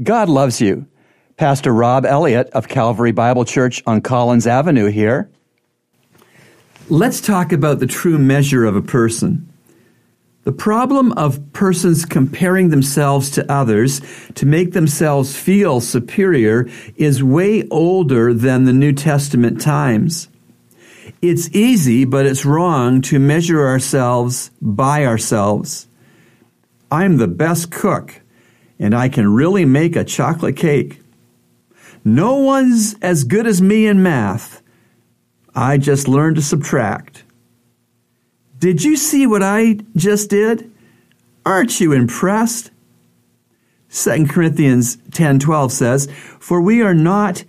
God loves you. Pastor Rob Elliott of Calvary Bible Church on Collins Avenue here. Let's talk about the true measure of a person. The problem of persons comparing themselves to others to make themselves feel superior is way older than the New Testament times. It's easy, but it's wrong to measure ourselves by ourselves. I'm the best cook, and I can really make a chocolate cake. No one's as good as me in math. I just learned to subtract. Did you see what I just did? Aren't you impressed? 2 Corinthians 10:12 says, "For we are not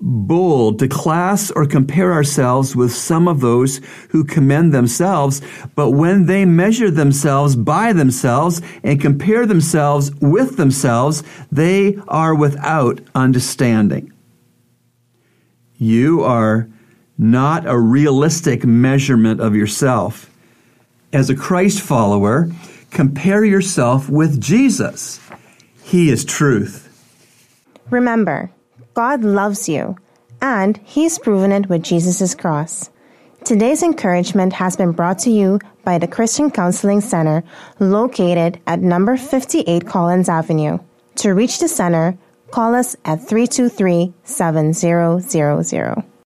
bold to class or compare ourselves with some of those who commend themselves, but when they measure themselves by themselves and compare themselves with themselves, they are without understanding." You are not a realistic measurement of yourself as a Christ follower, compare yourself with Jesus. He is truth. Remember, God loves you, and He's proven it with Jesus' cross. Today's encouragement has been brought to you by the Christian Counseling Center located at number 58 Collins Avenue. To reach the center, call us at 323 7000.